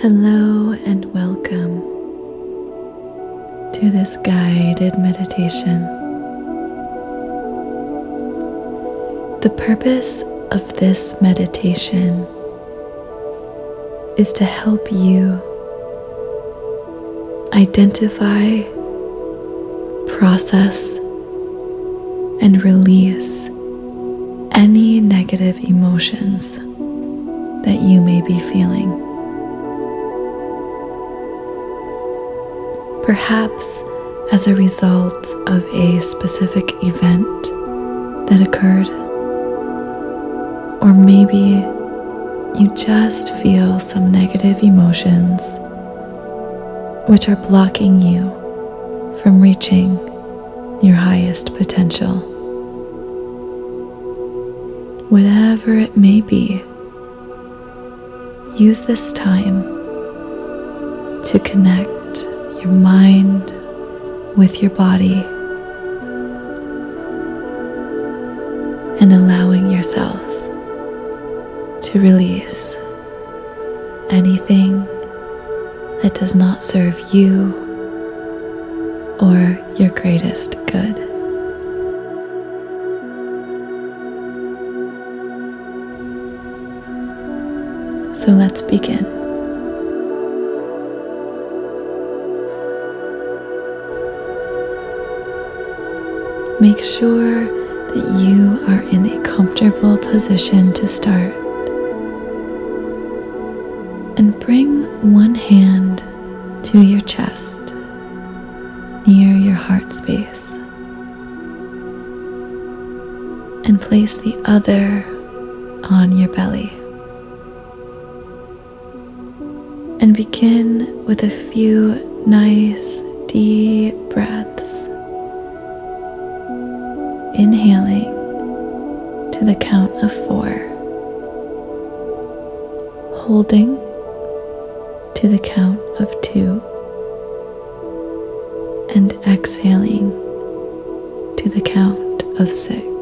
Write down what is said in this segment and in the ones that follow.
Hello and welcome to this guided meditation. The purpose of this meditation is to help you identify, process, and release any negative emotions that you may be feeling. perhaps as a result of a specific event that occurred. Or maybe you just feel some negative emotions which are blocking you from reaching your highest potential. Whatever it may be, use this time to connect your mind with your body and allowing yourself to release anything that does not serve you or your greatest good. So let's begin. Make sure that you are in a comfortable position to start. And bring one hand to your chest near your heart space. And place the other on your belly. And begin with a few nice deep breaths. Inhaling to the count of four, holding to the count of two, and exhaling to the count of six.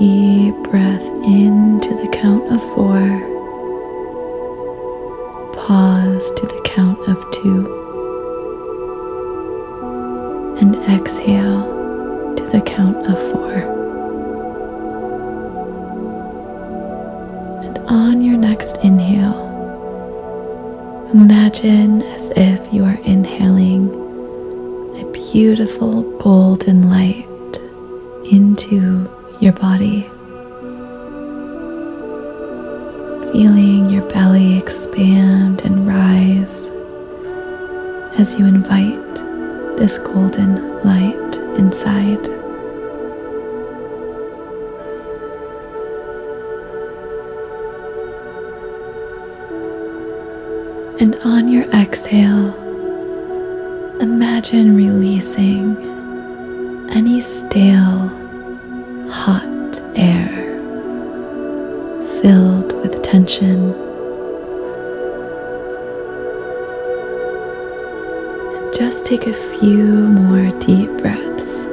Deep breath into the count of four. Pause to the count of two and exhale to the count of four. And on your next inhale, imagine as if you are inhaling a beautiful golden light into your body. Feeling your belly expand and rise as you invite this golden light inside. And on your exhale, imagine releasing any stale, hot air filled with tension And just take a few more deep breaths.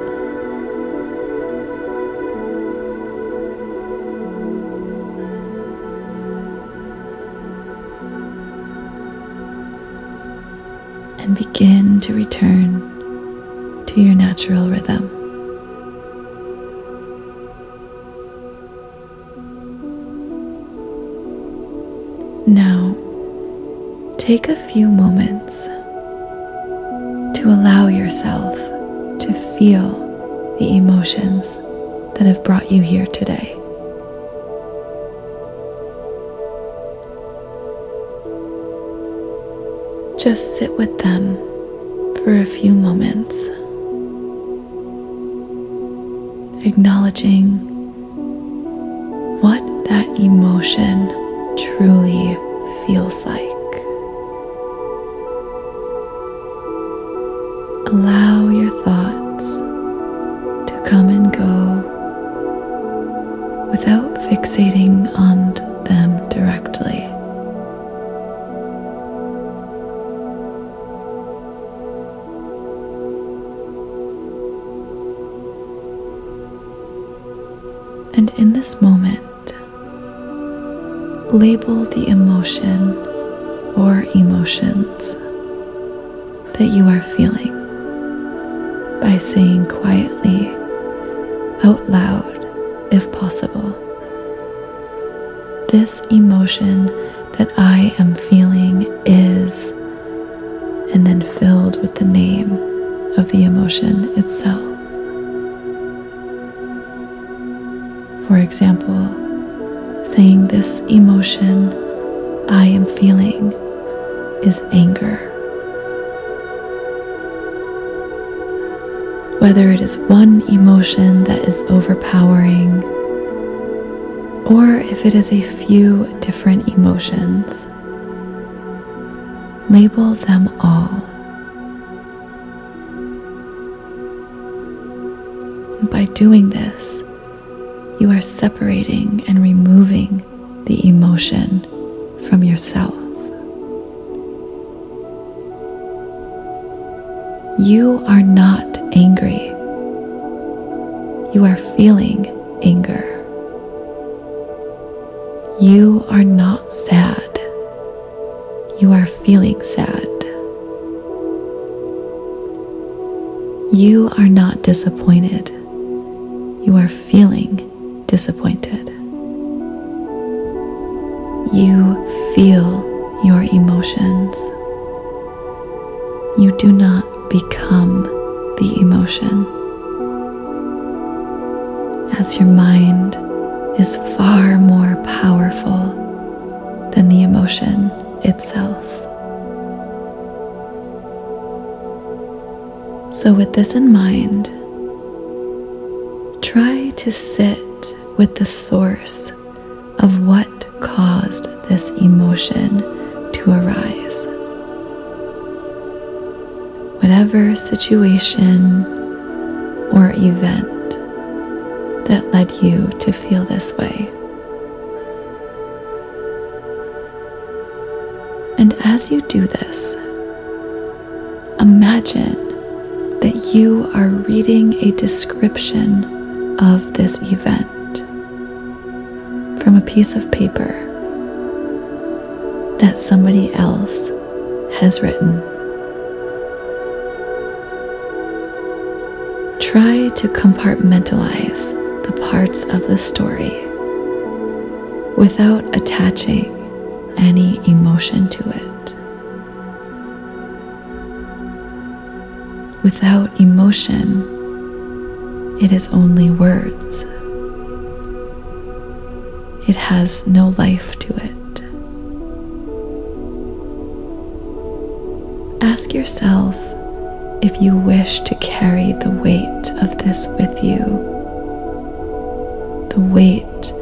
And begin to return to your natural rhythm. Take a few moments to allow yourself to feel the emotions that have brought you here today. Just sit with them for a few moments, acknowledging what that emotion truly feels like. Allow your thoughts feeling is, and then filled with the name of the emotion itself. For example, saying this emotion I am feeling is anger. Whether it is one emotion that is overpowering, or if it is a few different emotions, label them all. By doing this, you are separating and removing the emotion from yourself. You are not angry. You are feeling anger. You are not sad. You are feeling sad. You are not disappointed. You are feeling disappointed. You feel your emotions. You do not become the emotion. As your mind is far more powerful than the emotion itself. So, with this in mind, try to sit with the source of what caused this emotion to arise. Whatever situation or event that led you to feel this way. As you do this, imagine that you are reading a description of this event from a piece of paper that somebody else has written. Try to compartmentalize the parts of the story without attaching any emotion to it. Without emotion, it is only words it has no life to it. Ask yourself if you wish to carry the weight of this with you, the weight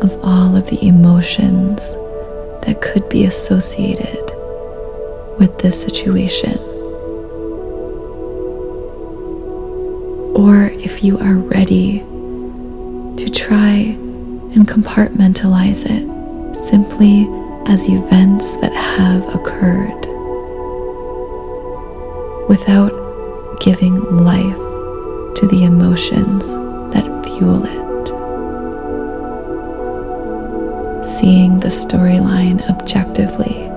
of all of the emotions that could be associated with this situation. If you are ready to try and compartmentalize it simply as events that have occurred without giving life to the emotions that fuel it. Seeing the storyline objectively.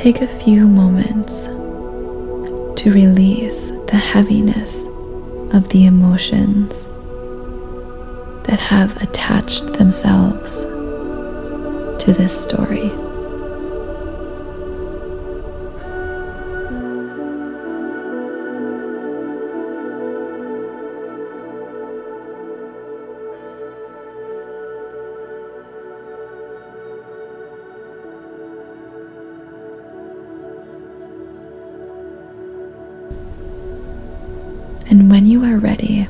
Take a few moments to release the heaviness of the emotions that have attached themselves to this story. You are ready,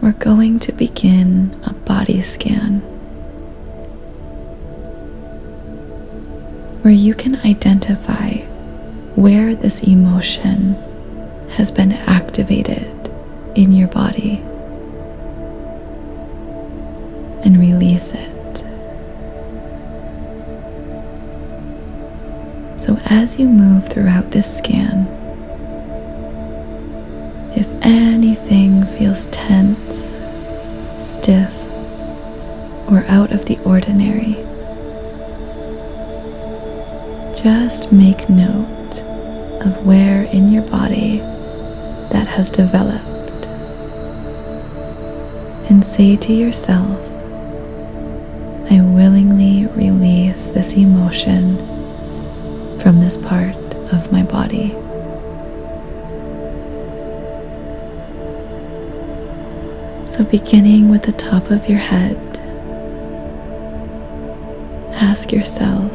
we're going to begin a body scan where you can identify where this emotion has been activated in your body and release it. So, as you move throughout this scan, anything feels tense, stiff, or out of the ordinary, just make note of where in your body that has developed and say to yourself, I willingly release this emotion from this part of my body. So, beginning with the top of your head, ask yourself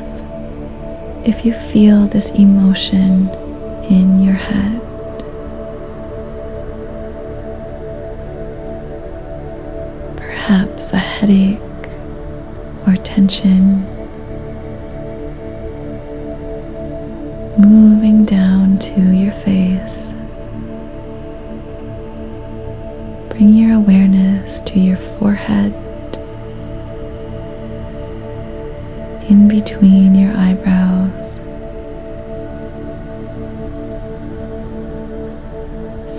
if you feel this emotion in your head. Perhaps a headache or tension moving down to your face. Bring your awareness to your forehead, in between your eyebrows,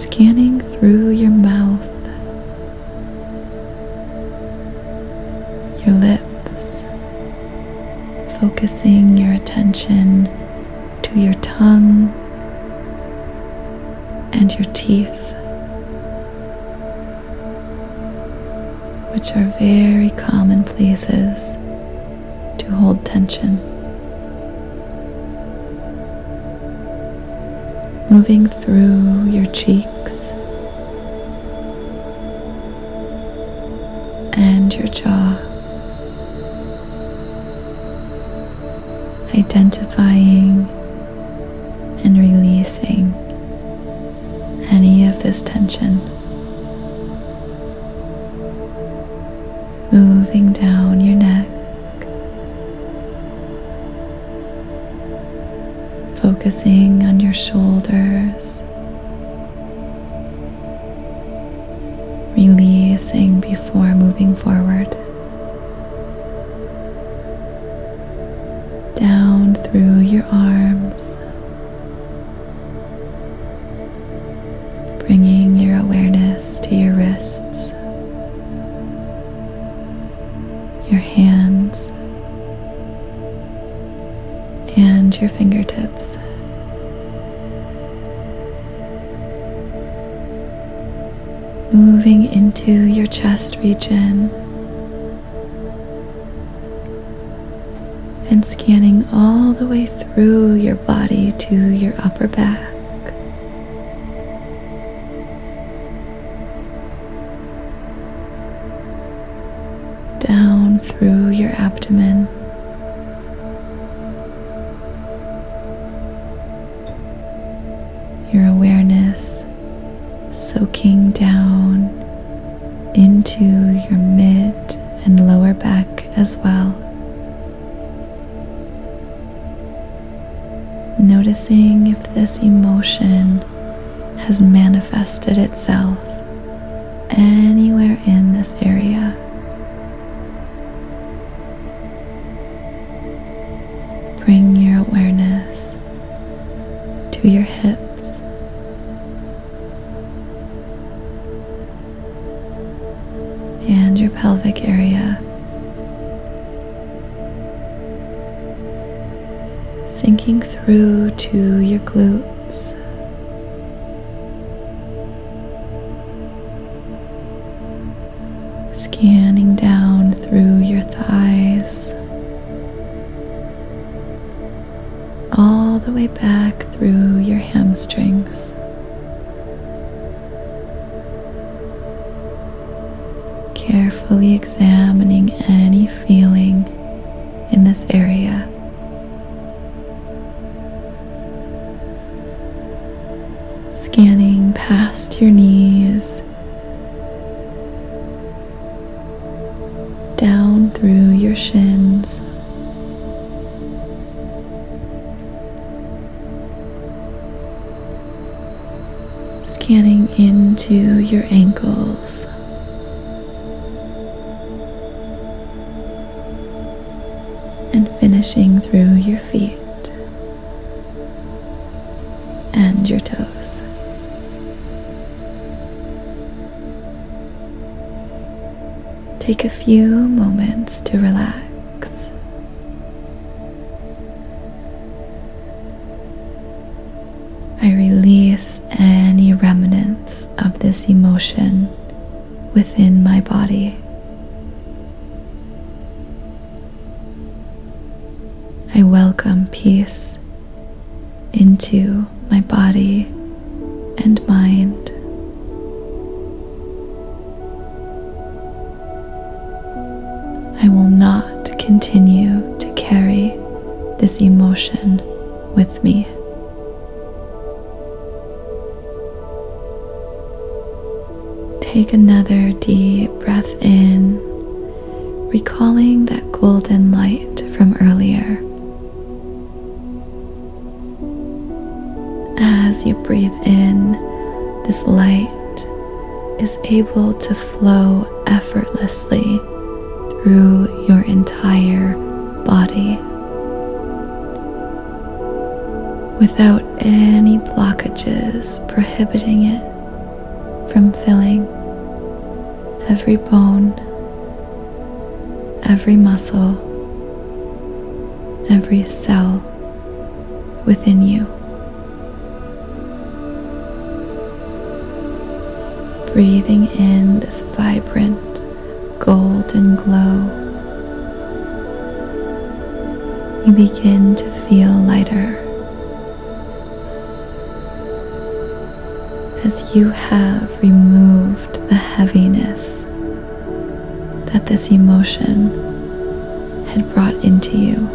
scanning through your mouth, your lips, focusing your attention to your tongue and your teeth. Which are very common places to hold tension. Moving through your cheeks and your jaw, identifying and releasing any of this tension. Moving down your neck, focusing on your shoulders, releasing before moving forward, down through your arms. Into your chest region and scanning all the way through your body to your upper back. down through your abdomen. This emotion has manifested itself anywhere in this area. Bring your awareness to your hips. And your pelvic area. Sinking through to your glutes. Knees, down through your shins. scanning into your ankles. And finishing through your feet and your toes. Take a few moments to relax. I release any remnants of this emotion within my body. I welcome peace into my body and mind. I will not continue to carry this emotion with me. Take another deep breath in, recalling that golden light from earlier. As you breathe in, this light is able to flow effortlessly through your entire body without any blockages prohibiting it from filling every bone, every muscle, every cell within you. Breathing in this vibrant golden glow, you begin to feel lighter as you have removed the heaviness that this emotion had brought into you.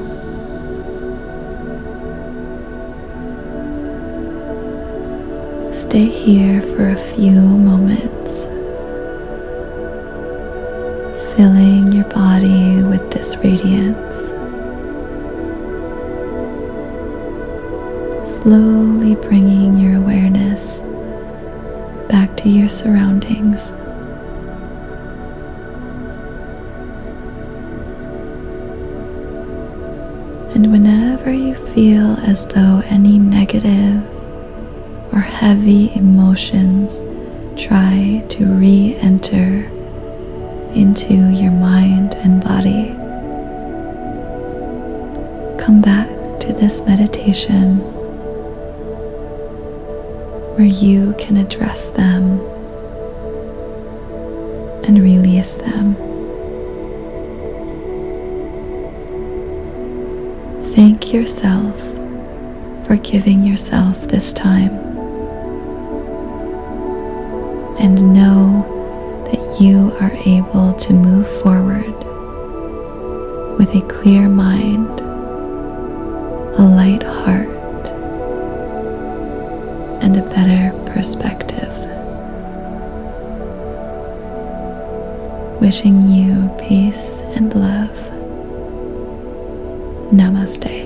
Stay here for a few moments, filling your body with this radiance. Slowly bringing your awareness back to your surroundings. And whenever you feel as though any negative or heavy emotions try to re enter into your mind and body, come back to this meditation where you can address them and release them. Thank yourself for giving yourself this time. And know you are able to move forward with a clear mind, a light heart, and a better perspective. Wishing you peace and love. Namaste.